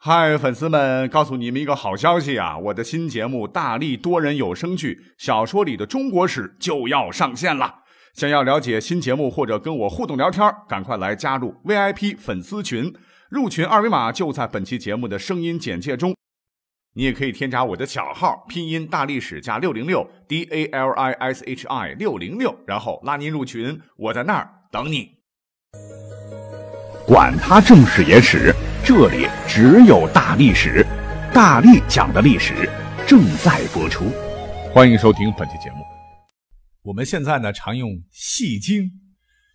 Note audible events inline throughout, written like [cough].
嗨，粉丝们，告诉你们一个好消息啊！我的新节目《大力多人有声剧小说里的中国史》就要上线了。想要了解新节目或者跟我互动聊天，赶快来加入 VIP 粉丝群，入群二维码就在本期节目的声音简介中。你也可以添加我的小号，拼音大历史加六零六 D A L I S H I 六零六，然后拉您入群，我在那儿等你。管他正史野史，这里只有大历史，大力讲的历史正在播出，欢迎收听本期节目。我们现在呢常用戏精，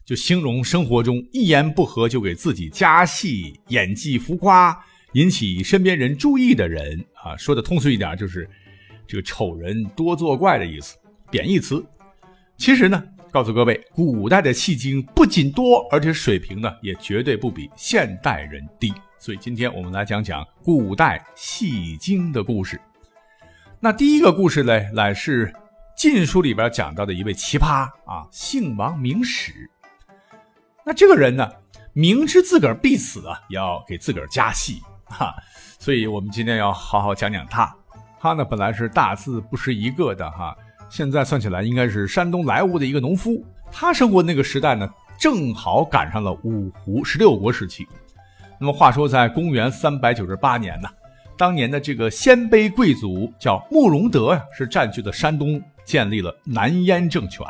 就形容生活中一言不合就给自己加戏、演技浮夸、引起身边人注意的人啊。说的通俗一点，就是这个丑人多作怪的意思，贬义词。其实呢。告诉各位，古代的戏精不仅多，而且水平呢也绝对不比现代人低。所以今天我们来讲讲古代戏精的故事。那第一个故事呢，乃是《晋书》里边讲到的一位奇葩啊，姓王名史。那这个人呢，明知自个儿必死啊，也要给自个儿加戏哈。所以我们今天要好好讲讲他。他呢，本来是大字不识一个的哈。现在算起来，应该是山东莱芜的一个农夫。他生活那个时代呢，正好赶上了五胡十六国时期。那么话说，在公元三百九十八年呢，当年的这个鲜卑贵族叫慕容德呀，是占据了山东，建立了南燕政权。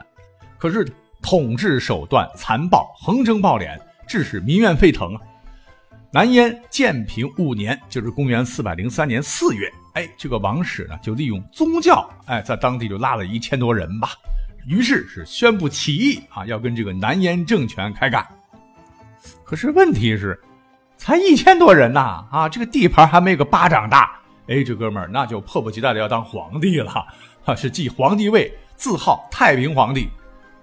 可是统治手段残暴，横征暴敛，致使民怨沸腾啊。南燕建平五年，就是公元四百零三年四月。哎，这个王室呢，就利用宗教，哎，在当地就拉了一千多人吧，于是是宣布起义啊，要跟这个南燕政权开干。可是问题是，才一千多人呐，啊，这个地盘还没个巴掌大。哎，这哥们儿那就迫不及待的要当皇帝了，啊，是继皇帝位，自号太平皇帝，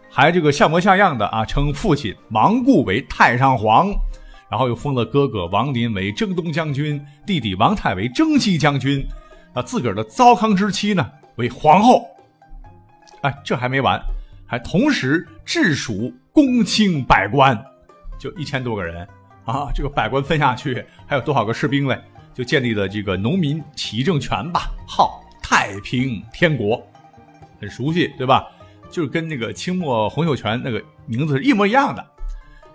还这个像模像样的啊，称父亲王固为太上皇。然后又封了哥哥王林为征东将军，弟弟王泰为征西将军，啊，自个儿的糟糠之妻呢为皇后。哎，这还没完，还同时治蜀公卿百官，就一千多个人啊。这个百官分下去，还有多少个士兵嘞？就建立了这个农民起义政权吧，号太平天国，很熟悉对吧？就是跟那个清末洪秀全那个名字是一模一样的。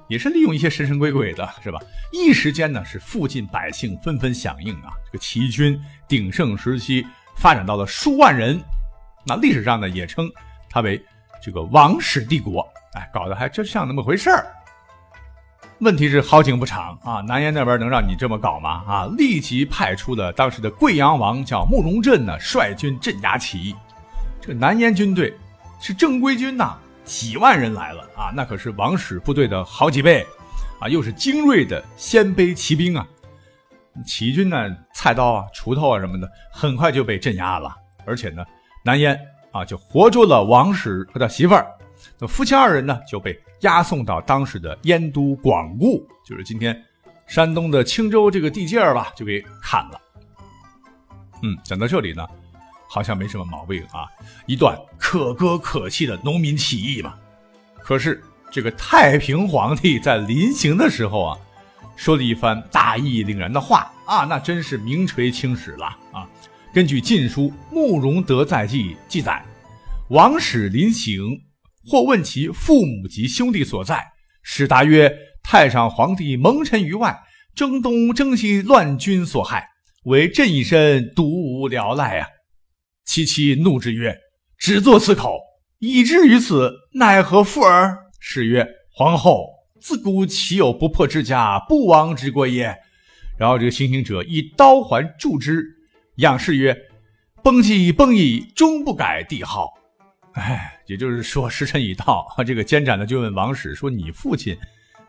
也是利用一些神神鬼鬼的，是吧？一时间呢，是附近百姓纷纷响应啊。这个起义军鼎盛时期发展到了数万人，那历史上呢也称它为这个王室帝国。哎，搞得还真像那么回事儿。问题是好景不长啊，南燕那边能让你这么搞吗？啊，立即派出了当时的贵阳王叫慕容振呢，率军镇压起义。这个南燕军队是正规军呐。几万人来了啊，那可是王室部队的好几倍，啊，又是精锐的鲜卑骑兵啊，起义军呢，菜刀啊、锄头啊什么的，很快就被镇压了。而且呢，南燕啊就活捉了王室和他媳妇儿，那夫妻二人呢就被押送到当时的燕都广固，就是今天山东的青州这个地界儿吧，就给砍了。嗯，讲到这里呢。好像没什么毛病啊，一段可歌可泣的农民起义嘛。可是这个太平皇帝在临行的时候啊，说了一番大义凛然的话啊，那真是名垂青史了啊。根据《晋书·慕容德载记》记载，王使临行，或问其父母及兄弟所在，使答曰：“太上皇帝蒙尘于外，征东征西，乱军所害，唯朕一身独无聊赖啊。”其妻怒之曰：“只作此口，以至于此，奈何父儿？”是曰：“皇后自古岂有不破之家、不亡之国也？”然后这个行刑者以刀环助之，仰视曰：“崩既崩矣，终不改帝号。”哎，也就是说时辰已到。这个监斩的就问王室说：“你父亲、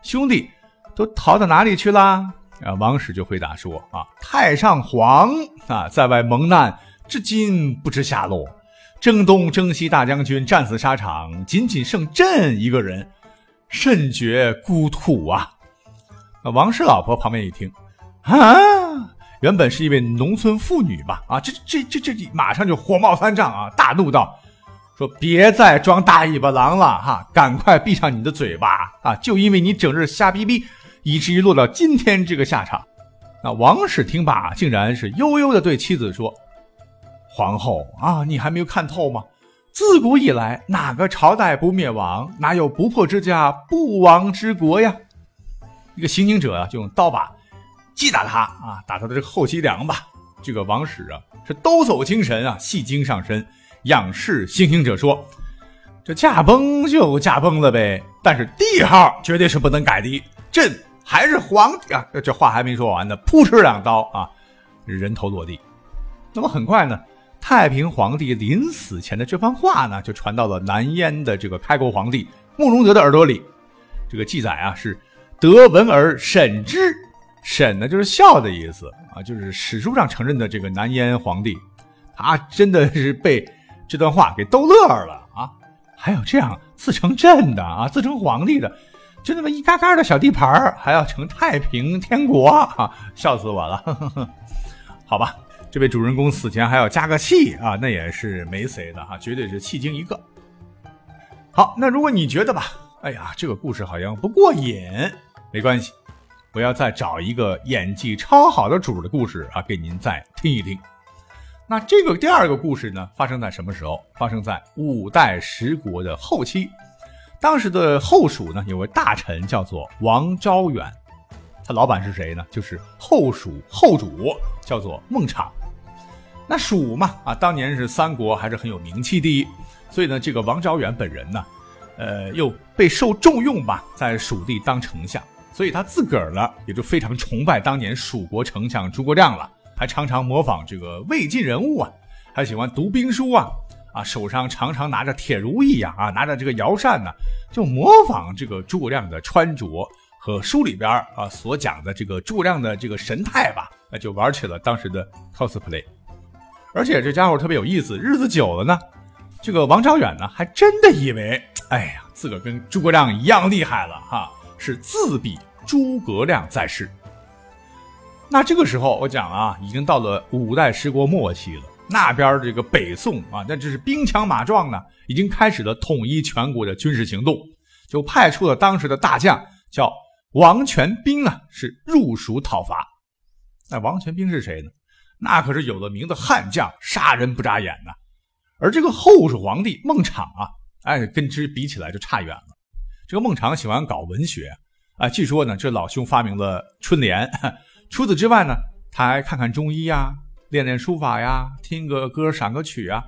兄弟都逃到哪里去了？”啊，王室就回答说：“啊，太上皇啊，在外蒙难。”至今不知下落，征东征西大将军战死沙场，仅仅剩朕一个人，甚觉孤土啊！那王氏老婆旁边一听，啊，原本是一位农村妇女吧？啊，这这这这马上就火冒三丈啊，大怒道：“说别再装大尾巴狼了哈，赶快闭上你的嘴巴啊！就因为你整日瞎逼逼，以至于落到今天这个下场。”那王氏听罢，竟然是悠悠的对妻子说：“皇后啊，你还没有看透吗？自古以来，哪个朝代不灭亡？哪有不破之家不亡之国呀？”一个行刑者啊，就用刀把击打他啊，打他的这个后脊梁吧。这个王氏啊，是抖擞精神啊，戏精上身，仰视行刑者说：“这驾崩就驾崩了呗，但是帝号绝对是不能改的。朕。”还是皇帝啊！这话还没说完呢，扑哧两刀啊，人头落地。那么很快呢，太平皇帝临死前的这番话呢，就传到了南燕的这个开国皇帝慕容德的耳朵里。这个记载啊，是德闻而审之，审呢就是笑的意思啊，就是史书上承认的这个南燕皇帝，他真的是被这段话给逗乐了啊！还有这样自称朕的啊，自称皇帝的。就那么一嘎嘎的小地盘还要成太平天国啊！笑死我了。呵 [laughs] 呵好吧，这位主人公死前还要加个戏啊，那也是没谁的哈，绝对是戏精一个。好，那如果你觉得吧，哎呀，这个故事好像不过瘾，没关系，我要再找一个演技超好的主的故事啊，给您再听一听。那这个第二个故事呢，发生在什么时候？发生在五代十国的后期。当时的后蜀呢，有位大臣叫做王昭远，他老板是谁呢？就是后蜀后主，叫做孟昶。那蜀嘛，啊，当年是三国还是很有名气的，所以呢，这个王昭远本人呢，呃，又被受重用吧，在蜀地当丞相，所以他自个儿呢，也就非常崇拜当年蜀国丞相诸葛亮了，还常常模仿这个魏晋人物啊，还喜欢读兵书啊。啊，手上常常拿着铁如意呀，啊，拿着这个摇扇呢，就模仿这个诸葛亮的穿着和书里边啊所讲的这个诸葛亮的这个神态吧，那就玩起了当时的 cosplay。而且这家伙特别有意思，日子久了呢，这个王昭远呢还真的以为，哎呀，自个儿跟诸葛亮一样厉害了哈，是自比诸葛亮在世。那这个时候我讲啊，已经到了五代十国末期了。那边这个北宋啊，那这是兵强马壮呢，已经开始了统一全国的军事行动，就派出了当时的大将叫王全斌啊，是入蜀讨伐。那王全斌是谁呢？那可是有了名的悍将，杀人不眨眼呐。而这个后蜀皇帝孟昶啊，哎，跟之比起来就差远了。这个孟昶喜欢搞文学啊，据说呢，这老兄发明了春联。[laughs] 除此之外呢，他还看看中医呀。练练书法呀，听个歌，赏个曲啊，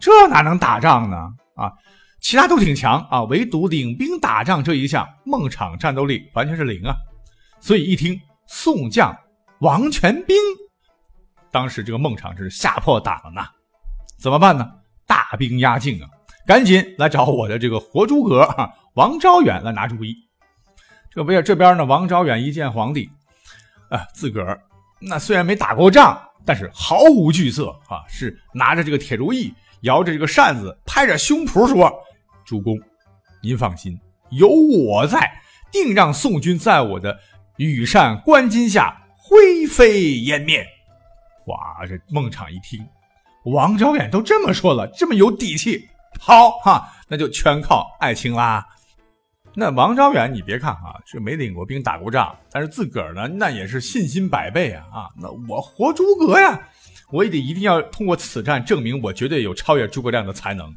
这哪能打仗呢？啊，其他都挺强啊，唯独领兵打仗这一项，孟昶战斗力完全是零啊。所以一听宋将王全兵，当时这个孟昶是吓破胆了呐。怎么办呢？大兵压境啊，赶紧来找我的这个活诸葛啊王昭远来拿主意。这边这边呢，王昭远一见皇帝，啊，自个儿那虽然没打过仗。但是毫无惧色啊，是拿着这个铁如意，摇着这个扇子，拍着胸脯说：“主公，您放心，有我在，定让宋军在我的羽扇纶巾下灰飞烟灭。”哇，这孟昶一听，王昭远都这么说了，这么有底气，好哈，那就全靠爱卿啦。那王昭远，你别看啊，是没领过兵、打过仗，但是自个儿呢，那也是信心百倍啊！啊，那我活诸葛呀，我也得一定要通过此战证明我绝对有超越诸葛亮的才能。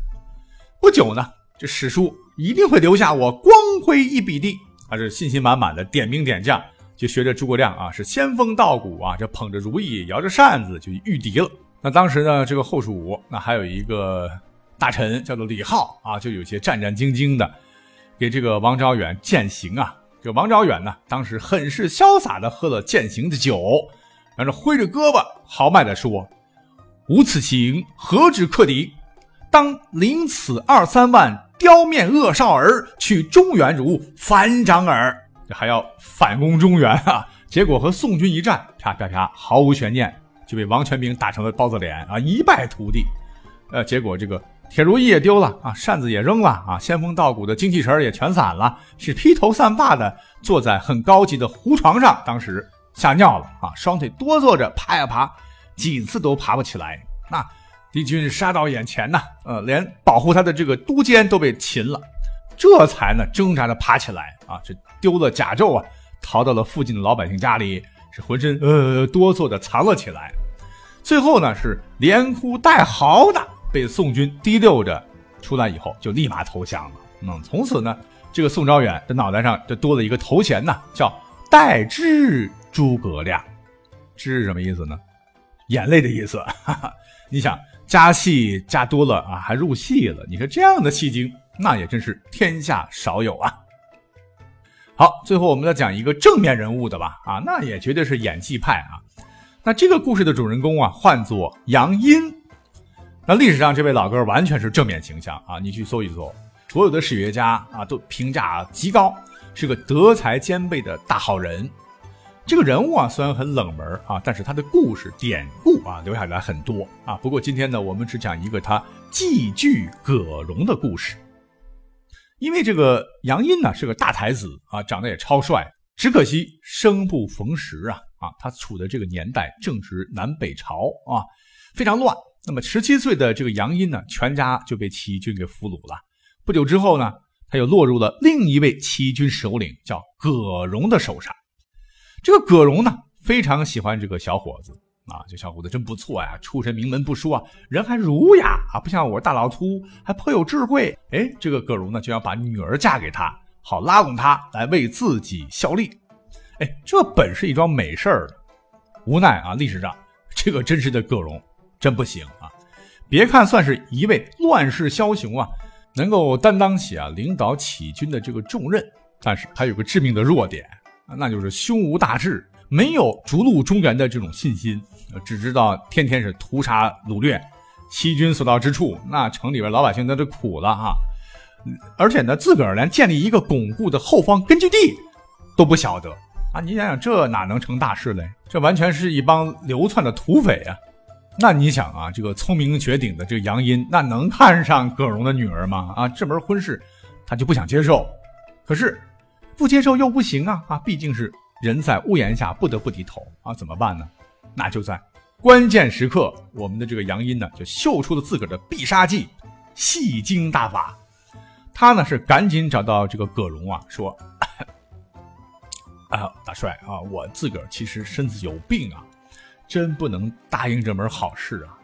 不久呢，这史书一定会留下我光辉一笔的。他是信心满满的点兵点将，就学着诸葛亮啊，是仙风道骨啊，这捧着如意，摇着扇子就御敌了。那当时呢，这个后蜀那还有一个大臣叫做李浩啊，就有些战战兢兢的。给这个王昭远践行啊！这王昭远呢，当时很是潇洒的喝了践行的酒，然后挥着胳膊豪迈的说：“吾此行何止克敌，当领此二三万雕面恶少儿去中原如反掌耳。”这还要反攻中原啊！结果和宋军一战，啪啪啪，毫无悬念就被王全兵打成了包子脸啊，一败涂地。呃，结果这个。铁如意也丢了啊，扇子也扔了啊，仙风道骨的精气神也全散了，是披头散发的坐在很高级的胡床上，当时吓尿了啊，双腿哆嗦着爬呀爬，几次都爬不起来。那敌军杀到眼前呐，呃，连保护他的这个都监都被擒了，这才呢挣扎着爬起来啊，这丢了甲胄啊，逃到了附近的老百姓家里，是浑身呃哆嗦的藏了起来。最后呢，是连哭带嚎的被宋军提溜着出来以后，就立马投降了。嗯，从此呢，这个宋昭远的脑袋上就多了一个头衔呐，叫代之诸葛亮。之是什么意思呢？眼泪的意思。哈哈，你想加戏加多了啊，还入戏了。你说这样的戏精，那也真是天下少有啊。好，最后我们再讲一个正面人物的吧。啊，那也绝对是演技派啊。那这个故事的主人公啊，唤作杨殷。那历史上这位老哥完全是正面形象啊，你去搜一搜，所有的史学家啊都评价极高，是个德才兼备的大好人。这个人物啊，虽然很冷门啊，但是他的故事典故啊留下来很多啊。不过今天呢，我们只讲一个他寄居葛荣的故事。因为这个杨殷呢是个大才子啊，长得也超帅，只可惜生不逢时啊啊，他处的这个年代正值南北朝啊，非常乱。那么十七岁的这个杨殷呢，全家就被起义军给俘虏了。不久之后呢，他又落入了另一位起义军首领叫葛荣的手上。这个葛荣呢，非常喜欢这个小伙子啊，这小伙子真不错呀，出身名门不说啊，人还儒雅啊，不像我大老粗，还颇有智慧。哎，这个葛荣呢，就要把女儿嫁给他，好拉拢他来为自己效力。哎，这本是一桩美事儿，无奈啊，历史上这个真实的葛荣真不行啊。别看算是一位乱世枭雄啊，能够担当起啊领导起军的这个重任，但是他有个致命的弱点。那就是胸无大志，没有逐鹿中原的这种信心，只知道天天是屠杀掳掠，欺军所到之处，那城里边老百姓那就苦了哈。而且呢，自个儿连建立一个巩固的后方根据地都不晓得啊！你想想，这哪能成大事嘞？这完全是一帮流窜的土匪啊！那你想啊，这个聪明绝顶的这个杨殷，那能看上葛荣的女儿吗？啊，这门婚事他就不想接受。可是。不接受又不行啊啊！毕竟是人在屋檐下，不得不低头啊！怎么办呢？那就在关键时刻，我们的这个杨殷呢，就秀出了自个儿的必杀技——戏精大法。他呢是赶紧找到这个葛荣啊，说：“啊，大帅啊，我自个儿其实身子有病啊，真不能答应这门好事啊。”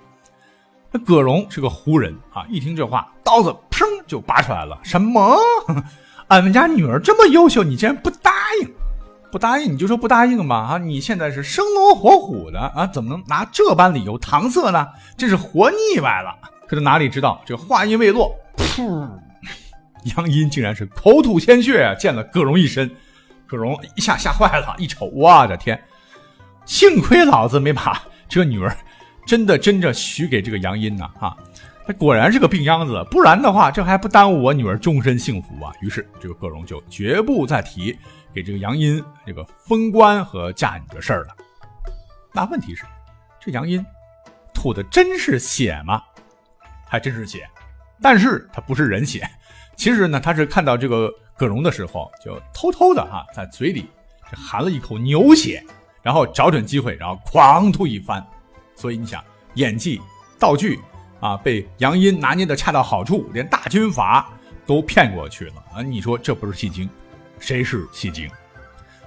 那葛荣是个胡人啊，一听这话，刀子砰就拔出来了。什么？俺们家女儿这么优秀，你竟然不答应？不答应你就说不答应吧！啊，你现在是生龙活虎的啊，怎么能拿这般理由搪塞呢？真是活腻歪了！可他哪里知道，这话音未落，噗，杨殷竟然是口吐鲜血，溅了葛荣一身。葛荣一下吓坏了，一瞅，我的天！幸亏老子没把这个女儿真的真着许给这个杨殷呐！哈。他果然是个病秧子，不然的话，这还不耽误我女儿终身幸福啊！于是，这个葛荣就绝不再提给这个杨殷这个封官和嫁女的事儿了。那问题是，这杨殷吐的真是血吗？还真是血，但是他不是人血。其实呢，他是看到这个葛荣的时候，就偷偷的哈在嘴里含了一口牛血，然后找准机会，然后狂吐一番。所以你想，演技、道具。啊，被杨殷拿捏的恰到好处，连大军阀都骗过去了啊！你说这不是戏精，谁是戏精？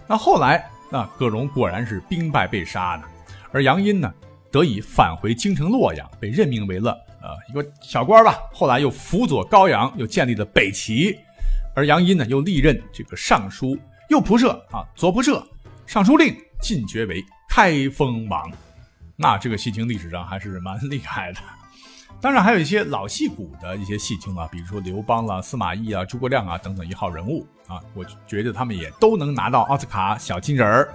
那后来，那葛荣果然是兵败被杀呢，而杨殷呢，得以返回京城洛阳，被任命为了呃一个小官吧。后来又辅佐高阳，又建立了北齐，而杨殷呢，又历任这个尚书、右仆射啊、左仆射、尚书令，进爵为开封王。那这个戏精历史上还是蛮厉害的。当然，还有一些老戏骨的一些戏精啊，比如说刘邦啦、司马懿啊、诸葛亮啊等等一号人物啊，我觉得他们也都能拿到奥斯卡小金人儿。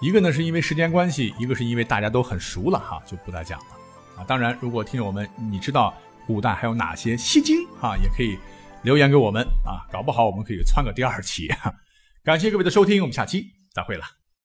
一个呢是因为时间关系，一个是因为大家都很熟了哈，就不再讲了啊。当然，如果听友们你知道古代还有哪些戏精啊，也可以留言给我们啊，搞不好我们可以窜个第二期。[laughs] 感谢各位的收听，我们下期再会了。